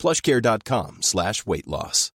plushcare.com slash weight loss.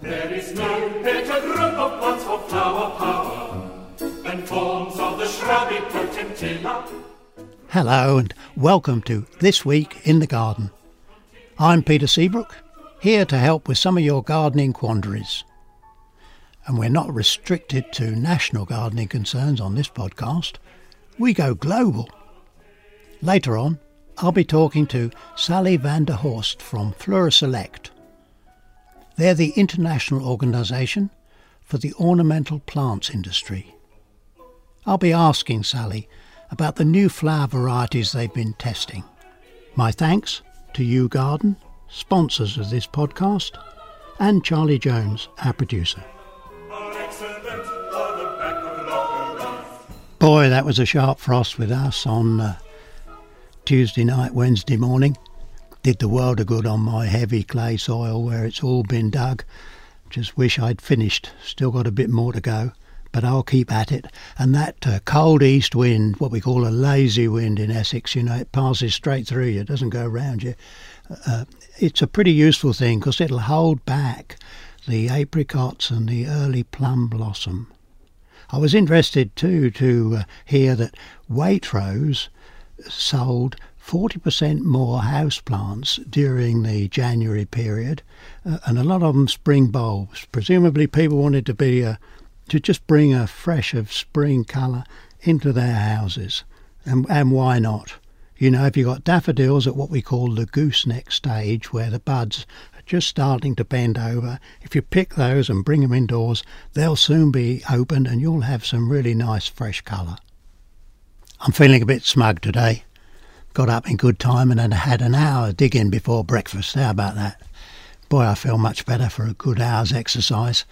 There is no better group of plants for flower power than forms of the shrubby potentilla. Hello and welcome to This Week in the Garden. I'm Peter Seabrook, here to help with some of your gardening quandaries. And we're not restricted to national gardening concerns on this podcast. We go global. Later on, I'll be talking to Sally van der Horst from Fleuroselect. They're the international organisation for the ornamental plants industry. I'll be asking Sally about the new flower varieties they've been testing. My thanks to YouGarden, sponsors of this podcast, and Charlie Jones, our producer. Boy, that was a sharp frost with us on uh, Tuesday night, Wednesday morning. Did the world a good on my heavy clay soil where it's all been dug. Just wish I'd finished. Still got a bit more to go, but I'll keep at it. And that uh, cold east wind, what we call a lazy wind in Essex, you know, it passes straight through you, doesn't go around you. Uh, it's a pretty useful thing because it'll hold back the apricots and the early plum blossom. I was interested too to uh, hear that Waitrose sold 40% more houseplants during the January period, uh, and a lot of them spring bulbs. Presumably, people wanted to be uh, to just bring a fresh of spring colour into their houses, and and why not? You know, if you've got daffodils at what we call the gooseneck stage, where the buds are just starting to bend over, if you pick those and bring them indoors, they'll soon be opened and you'll have some really nice fresh colour. I'm feeling a bit smug today. Got up in good time and then had an hour digging before breakfast. How about that? Boy, I feel much better for a good hour's exercise.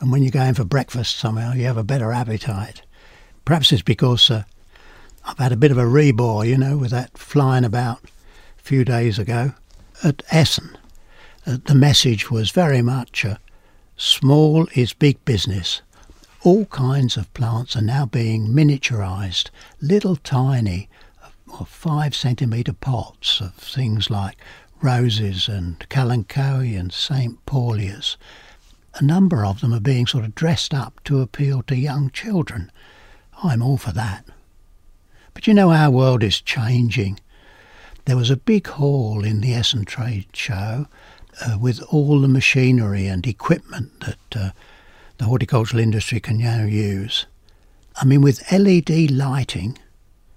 And when you go in for breakfast, somehow you have a better appetite. Perhaps it's because uh, I've had a bit of a rebore, you know, with that flying about a few days ago at Essen. Uh, the message was very much uh, small is big business. All kinds of plants are now being miniaturized, little tiny, or five centimetre pots of things like roses and kalanchoe and Saintpaulias. A number of them are being sort of dressed up to appeal to young children. I'm all for that. But you know, our world is changing. There was a big hall in the Essen Trade Show uh, with all the machinery and equipment that uh, the horticultural industry can now use. I mean, with LED lighting,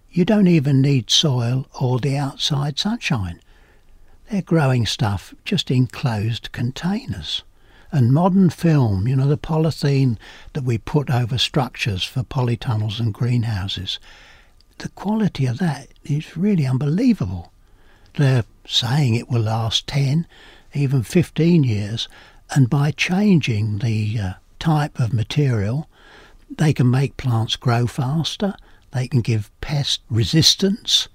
you don't even need soil or the outside sunshine. They're growing stuff just in closed containers. And modern film, you know, the polythene that we put over structures for polytunnels and greenhouses, the quality of that is really unbelievable. They're saying it will last 10, even 15 years, and by changing the uh, type of material, they can make plants grow faster, they can give pest resistance,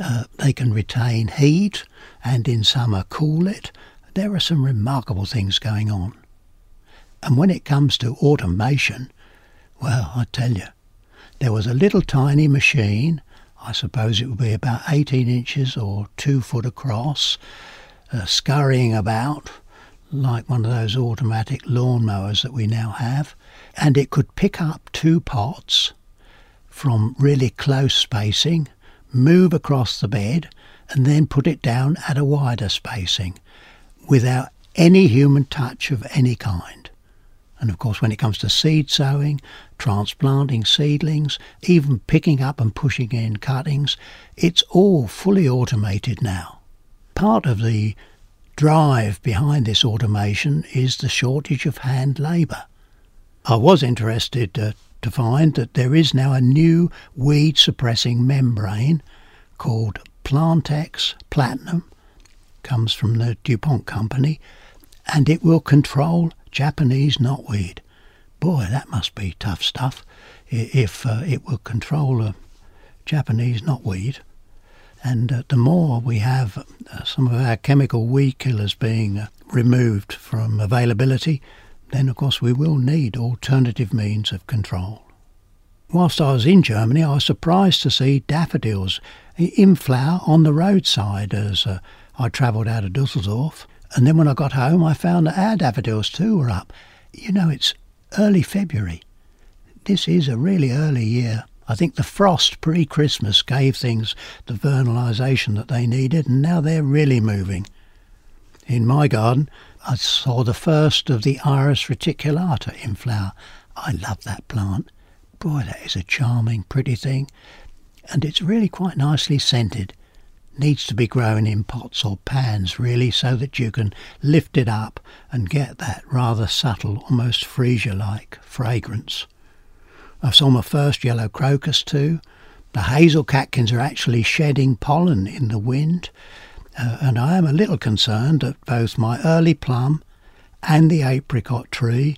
uh, they can retain heat, and in summer cool it. There are some remarkable things going on. And when it comes to automation, well, I tell you, there was a little tiny machine, I suppose it would be about 18 inches or two foot across, uh, scurrying about like one of those automatic lawnmowers that we now have, and it could pick up two pots from really close spacing, move across the bed, and then put it down at a wider spacing without any human touch of any kind. And of course, when it comes to seed sowing, transplanting seedlings, even picking up and pushing in cuttings, it's all fully automated now. Part of the drive behind this automation is the shortage of hand labour. I was interested uh, to find that there is now a new weed suppressing membrane called Plantex Platinum, comes from the DuPont company, and it will control Japanese knotweed. Boy, that must be tough stuff if uh, it will control a Japanese knotweed. And uh, the more we have uh, some of our chemical weed killers being uh, removed from availability, then of course we will need alternative means of control. Whilst I was in Germany, I was surprised to see daffodils in flower on the roadside as uh, I travelled out of Dusseldorf. And then when I got home, I found that our daffodils too were up. You know, it's early February. This is a really early year. I think the frost pre Christmas gave things the vernalisation that they needed, and now they're really moving. In my garden, I saw the first of the Iris reticulata in flower. I love that plant. Boy, that is a charming, pretty thing. And it's really quite nicely scented. Needs to be grown in pots or pans, really, so that you can lift it up and get that rather subtle, almost freesia like fragrance. I saw my first yellow crocus too. The hazel catkins are actually shedding pollen in the wind, uh, and I am a little concerned that both my early plum and the apricot tree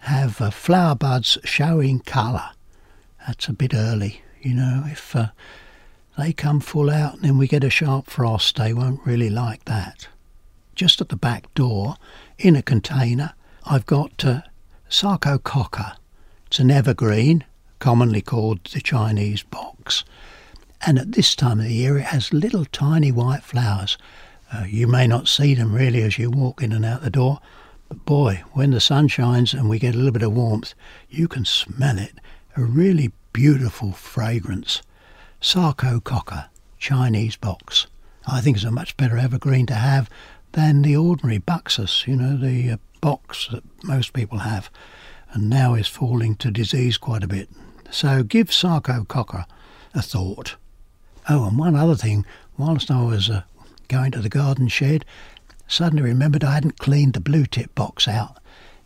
have uh, flower buds showing colour that's a bit early. You know, if uh, they come full out and then we get a sharp frost, they won't really like that. Just at the back door, in a container, I've got uh, Sarcococca. It's an evergreen, commonly called the Chinese box. And at this time of the year, it has little tiny white flowers. Uh, you may not see them really as you walk in and out the door, but boy, when the sun shines and we get a little bit of warmth, you can smell it. A really beautiful fragrance. Sarcococca, Chinese box. I think it's a much better evergreen to have than the ordinary Buxus, you know, the uh, box that most people have, and now is falling to disease quite a bit. So give Sarcococca a thought. Oh, and one other thing, whilst I was uh, going to the garden shed, suddenly remembered I hadn't cleaned the blue tit box out.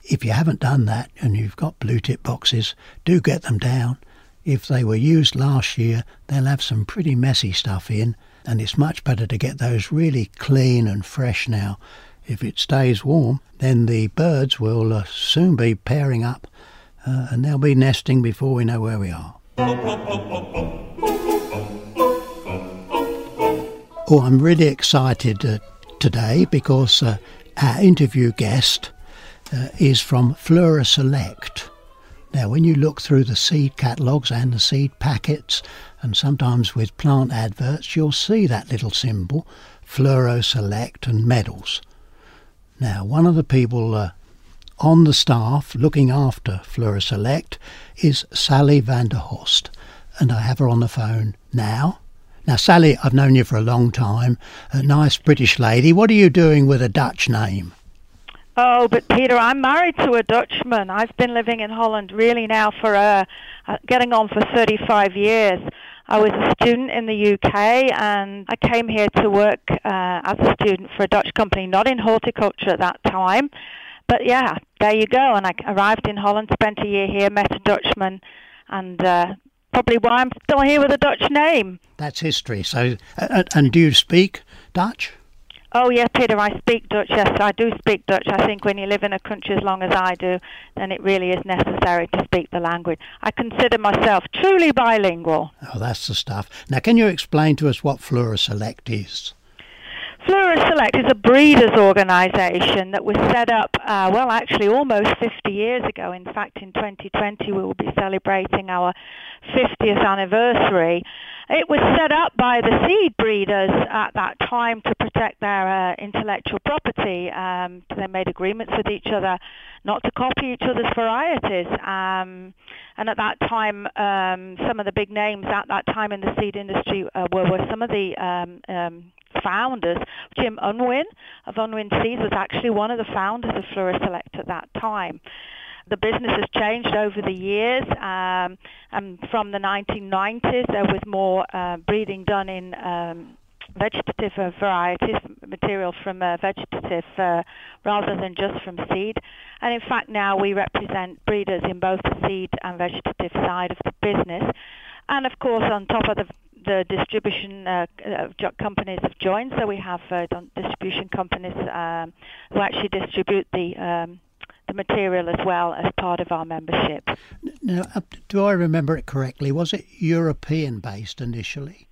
If you haven't done that and you've got blue tit boxes, do get them down if they were used last year, they'll have some pretty messy stuff in, and it's much better to get those really clean and fresh now. If it stays warm, then the birds will uh, soon be pairing up uh, and they'll be nesting before we know where we are. Oh, I'm really excited uh, today because uh, our interview guest uh, is from Fleuroselect. Now, when you look through the seed catalogues and the seed packets, and sometimes with plant adverts, you'll see that little symbol, Fleuroselect and medals. Now, one of the people uh, on the staff looking after Fleuroselect is Sally van der Horst, and I have her on the phone now. Now, Sally, I've known you for a long time, a nice British lady. What are you doing with a Dutch name? Oh, but Peter, I'm married to a Dutchman. I've been living in Holland really now for uh, uh, getting on for 35 years. I was a student in the UK and I came here to work uh, as a student for a Dutch company, not in horticulture at that time. But yeah, there you go. And I arrived in Holland, spent a year here, met a Dutchman, and uh, probably why I'm still here with a Dutch name. That's history. So, uh, and do you speak Dutch? Oh yes, Peter, I speak Dutch. Yes, I do speak Dutch. I think when you live in a country as long as I do, then it really is necessary to speak the language. I consider myself truly bilingual. Oh, that's the stuff. Now, can you explain to us what Fleuroselect is? Flora Select is a breeders' organisation that was set up, uh, well, actually almost 50 years ago. In fact, in 2020 we will be celebrating our 50th anniversary. It was set up by the seed breeders at that time to protect their uh, intellectual property. Um, they made agreements with each other not to copy each other's varieties. Um, and at that time, um, some of the big names at that time in the seed industry uh, were, were some of the um, um, founders. Jim Unwin of Unwin Seeds was actually one of the founders of Fleuroselect at that time. The business has changed over the years. Um, and from the 1990s, there was more uh, breeding done in um, vegetative uh, varieties, material from uh, vegetative uh, rather than just from seed. And in fact, now we represent breeders in both the seed and vegetative side of the business. And of course, on top of the the distribution uh, uh, companies have joined. So we have uh, distribution companies um, who actually distribute the um, the material as well as part of our membership. Now, do I remember it correctly? Was it European based initially?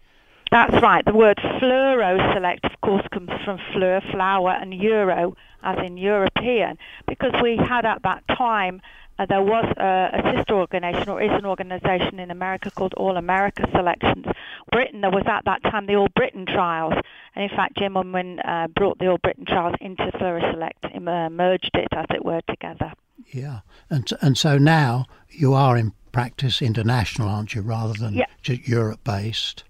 That's right. The word Fleuroselect, of course, comes from fleur, flower, and euro, as in European, because we had at that time uh, there was a, a, sister organisation, or is an organisation in America called All America Selections. Britain, there was at that time the All Britain trials, and in fact, Jim Unwin uh, brought the All Britain trials into Fleuroselect, uh, merged it, as it were, together. Yeah, and and so now you are in practice international, aren't you, rather than yeah. just Europe based?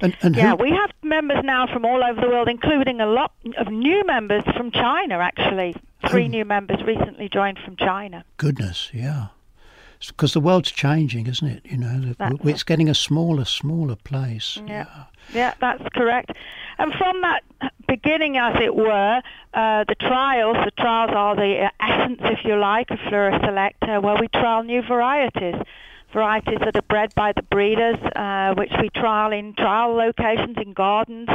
And, and yeah, who... we have members now from all over the world, including a lot of new members from China, actually. Three oh. new members recently joined from China. Goodness, yeah. Because the world's changing, isn't it? You know, that's it's getting a smaller, smaller place. Yeah. yeah, yeah, that's correct. And from that beginning, as it were, uh, the trials, the trials are the essence, if you like, of Flora uh, where we trial new varieties varieties that are bred by the breeders, uh, which we trial in trial locations in gardens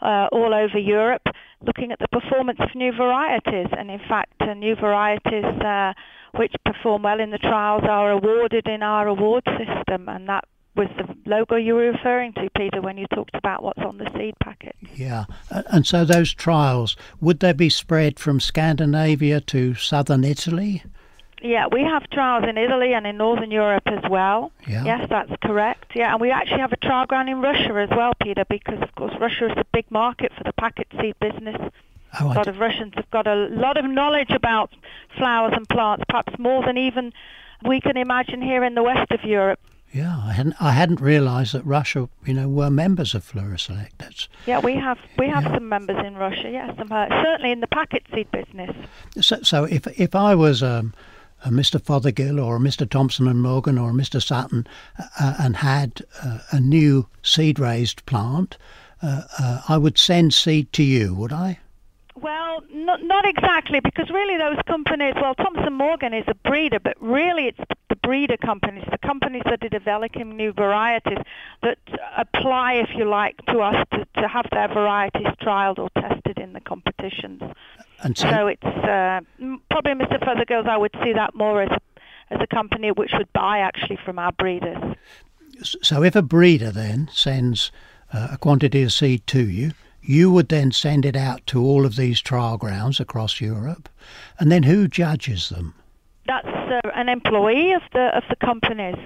uh, all over Europe, looking at the performance of new varieties. And in fact, uh, new varieties uh, which perform well in the trials are awarded in our award system, and that was the logo you were referring to, Peter, when you talked about what's on the seed packet. Yeah, and so those trials would they be spread from Scandinavia to southern Italy? Yeah, we have trials in Italy and in Northern Europe as well. Yeah. Yes, that's correct. Yeah, and we actually have a trial ground in Russia as well, Peter, because of course Russia is a big market for the packet seed business. Oh, a lot of Russians have got a lot of knowledge about flowers and plants, perhaps more than even we can imagine here in the west of Europe. Yeah, I hadn't I hadn't realised that Russia, you know, were members of Fleuroselect. That's yeah, we have we have yeah. some members in Russia. Yes, some, uh, certainly in the packet seed business. So, so if if I was um, a Mr. Fothergill or Mr. Thompson and Morgan or Mr. Sutton uh, and had uh, a new seed raised plant, uh, uh, I would send seed to you, would I? Well, not, not exactly, because really those companies, well, Thompson Morgan is a breeder, but really it's the breeder companies, the companies that are developing new varieties that apply, if you like, to us to, to have their varieties trialed or tested in the competitions. And so, so it's uh, probably Mr. Fothergill's. I would see that more as as a company which would buy actually from our breeders. So if a breeder then sends uh, a quantity of seed to you, you would then send it out to all of these trial grounds across Europe, and then who judges them? That's uh, an employee of the of the companies.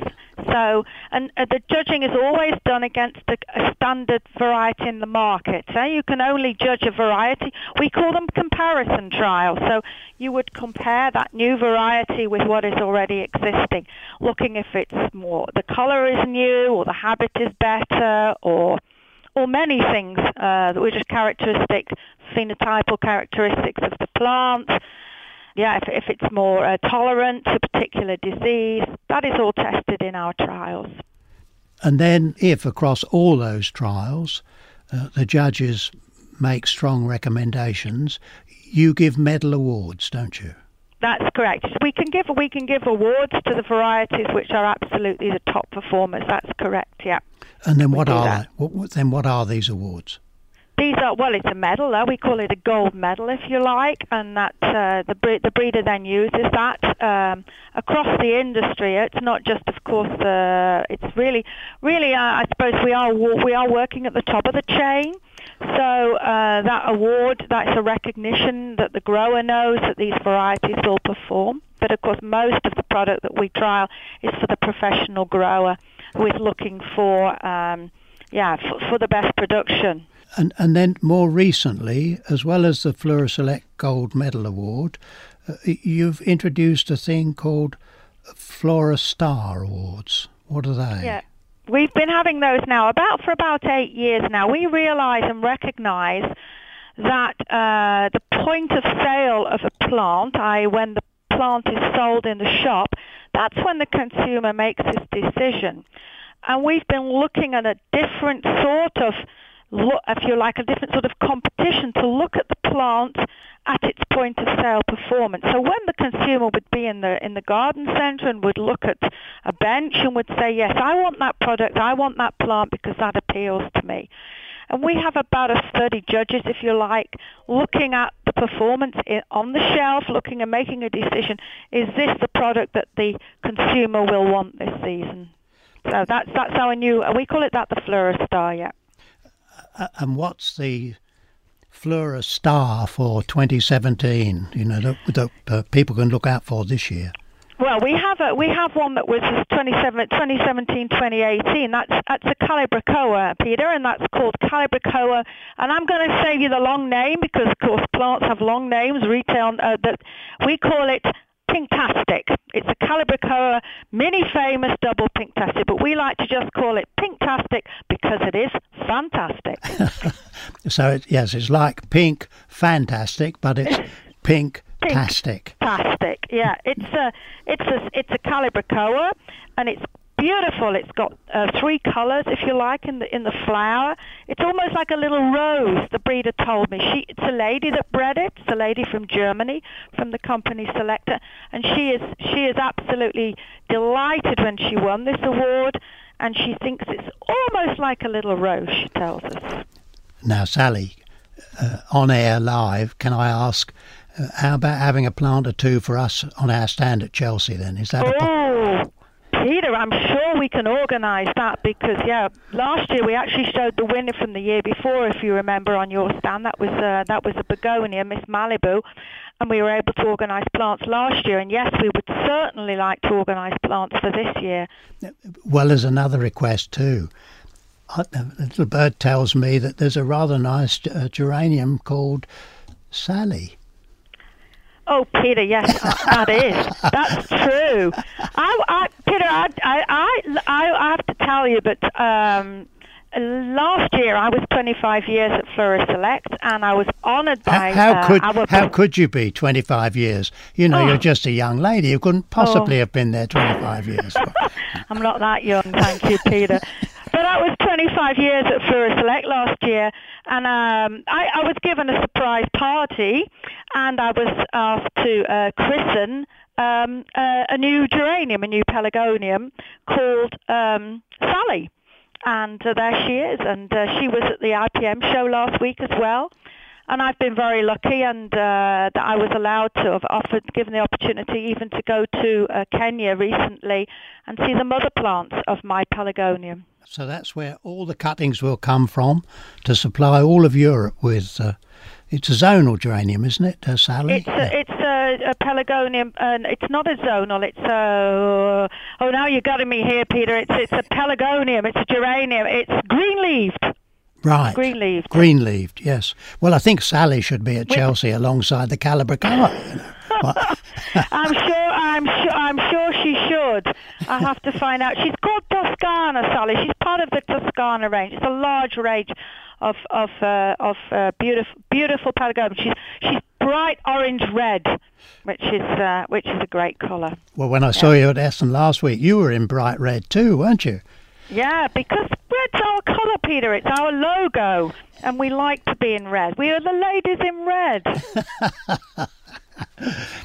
So, and uh, the judging is always done against a, a, standard variety in the market. So you can only judge a variety. We call them comparison trials. So you would compare that new variety with what is already existing, looking if it's more the color is new or the habit is better or or many things uh, which are characteristic, phenotypal characteristics of the plant yeah, if, if it's more uh, tolerant to a particular disease, that is all tested in our trials. And then, if across all those trials uh, the judges make strong recommendations, you give medal awards, don't you? That's correct. We can give we can give awards to the varieties which are absolutely the top performers. That's correct. Yeah. And then what are what, then what are these awards? These are well, it's a medal. Uh, we call it a gold medal, if you like, and that uh, the bre- the breeder then uses that um, across the industry. It's not just, of course, uh, it's really, really. Uh, I suppose we are we are working at the top of the chain. So uh, that award, that's a recognition that the grower knows that these varieties will perform. But of course, most of the product that we trial is for the professional grower is looking for, um, yeah, for, for the best production. And, and then more recently, as well as the Fleuroselect Gold Medal Award, uh, you've introduced a thing called FleuroStar Awards. What are they? Yeah. We've been having those now about for about eight years now. We realise and recognise that uh, the point of sale of a plant, i.e. when the plant is sold in the shop, that's when the consumer makes his decision. And we've been looking at a different sort of if you like, a different sort of competition to look at the plant at its point of sale performance. So when the consumer would be in the in the garden centre and would look at a bench and would say, "Yes, I want that product. I want that plant because that appeals to me." And we have about a 30 judges, if you like, looking at the performance on the shelf, looking and making a decision. Is this the product that the consumer will want this season? So that's that's our new. We call it that the FleuroStar. Yeah. Uh, and what's the FleuroStar for 2017? You know that, that uh, people can look out for this year. Well, we have a we have one that was 2017, 2018. That's that's a Calibrachoa, Peter, and that's called Calibrachoa. And I'm going to save you the long name because, of course, plants have long names. Retail uh, that we call it Pinktastic. It's a Calibrachoa mini famous double Pinktastic, but we like to just call it Pinktastic because it is fantastic. so it, yes, it's like pink fantastic, but it's pink Tastic. Tastic. Yeah, it's a it's a it's a Calibrachoa, and it's beautiful. It's got uh, three colours, if you like, in the in the flower. It's almost like a little rose. The breeder told me. She it's a lady that bred it. It's a lady from Germany, from the company Selecta, and she is she is absolutely delighted when she won this award, and she thinks it's almost like a little rose. She tells us. Now, Sally, uh, on air live, can I ask? Uh, how about having a plant or two for us on our stand at Chelsea then? Is that oh, I'm sure we can organise that because, yeah, last year we actually showed the winner from the year before, if you remember, on your stand. That was uh, that was a begonia, Miss Malibu, and we were able to organise plants last year. And yes, we would certainly like to organise plants for this year. Well, there's another request too. A little bird tells me that there's a rather nice uh, geranium called Sally. Oh, Peter, yes, that is. That's true. I, I Peter, I, I, I, I have to tell you, but um, last year I was 25 years at Fleuroselect, and I was honoured by. How, how uh, could our... how could you be 25 years? You know, oh. you're just a young lady. You couldn't possibly oh. have been there 25 years. I'm not that young, thank you, Peter. But I was 25 years at Fleuroselect last year, and um, I, I was given a surprise party, and I was asked to uh, christen um, uh, a new geranium, a new pelargonium called um, Sally. And uh, there she is, and uh, she was at the IPM show last week as well and I've been very lucky, and uh, that I was allowed to have offered, given the opportunity, even to go to uh, Kenya recently and see the mother plants of my pelargonium. So that's where all the cuttings will come from to supply all of Europe with. It's a zonal geranium, isn't it, uh, Sally? It's a, it's a, a pelargonium, and it's not a zonal. It's a. Oh, now you're getting me here, Peter. It's it's a pelargonium. It's a geranium. It's green leaved. Right. Green leaved. Green leaved, yes. Well, I think Sally should be at Chelsea alongside the Calibrachoa. I'm sure. I'm sure. I'm sure she should. I have to find out. She's called Toscana, Sally. She's part of the Toscana range. It's a large range of of uh, of uh, beautiful beautiful pelargonium. She's she's bright orange red, which is uh, which is a great colour. Well, when I yeah. saw you at Essen last week, you were in bright red too, weren't you? Yeah, because red's our colour, Peter. It's our logo, and we like to be in red. We are the ladies in red.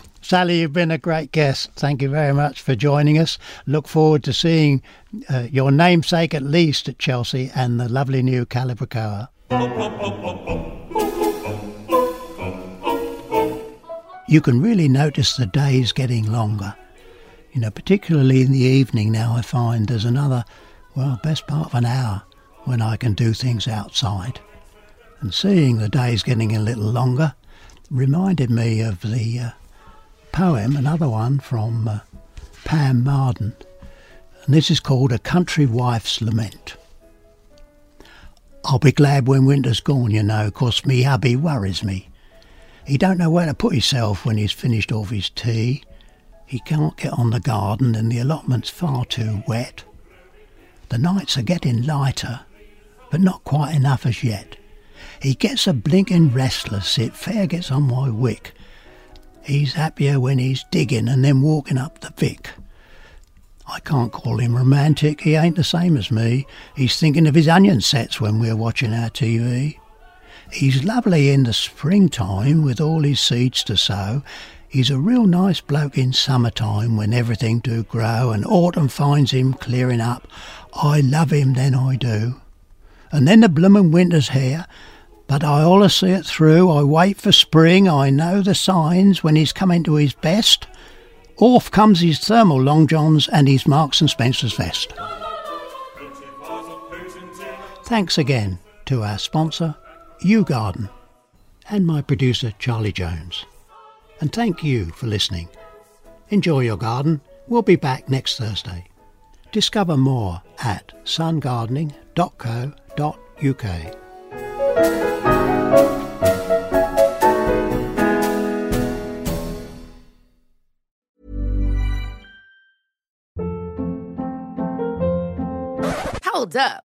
Sally, you've been a great guest. Thank you very much for joining us. Look forward to seeing uh, your namesake at least at Chelsea and the lovely new Calibrachoa. You can really notice the days getting longer. You know, particularly in the evening now, I find there's another well, best part of an hour when I can do things outside. And seeing the days getting a little longer reminded me of the uh, poem, another one from uh, Pam Marden. And this is called A Country Wife's Lament. I'll be glad when winter's gone, you know, 'cause me hubby worries me. He don't know where to put himself when he's finished off his tea. He can't get on the garden and the allotment's far too wet. The nights are getting lighter, but not quite enough as yet. He gets a blinking restless, it fair gets on my wick. He's happier when he's digging and then walking up the Vic. I can't call him romantic, he ain't the same as me. He's thinking of his onion sets when we're watching our TV. He's lovely in the springtime with all his seeds to sow. He's a real nice bloke in summertime when everything do grow and autumn finds him clearing up. I love him then I do. And then the bloomin' winter's here, but I allus see it through. I wait for spring, I know the signs when he's coming to his best. Off comes his thermal long johns and his Marks and Spencer's vest. Thanks again to our sponsor, YouGarden, and my producer, Charlie Jones. And thank you for listening. Enjoy your garden. We'll be back next Thursday. Discover more at sungardening.co.uk. Hold up.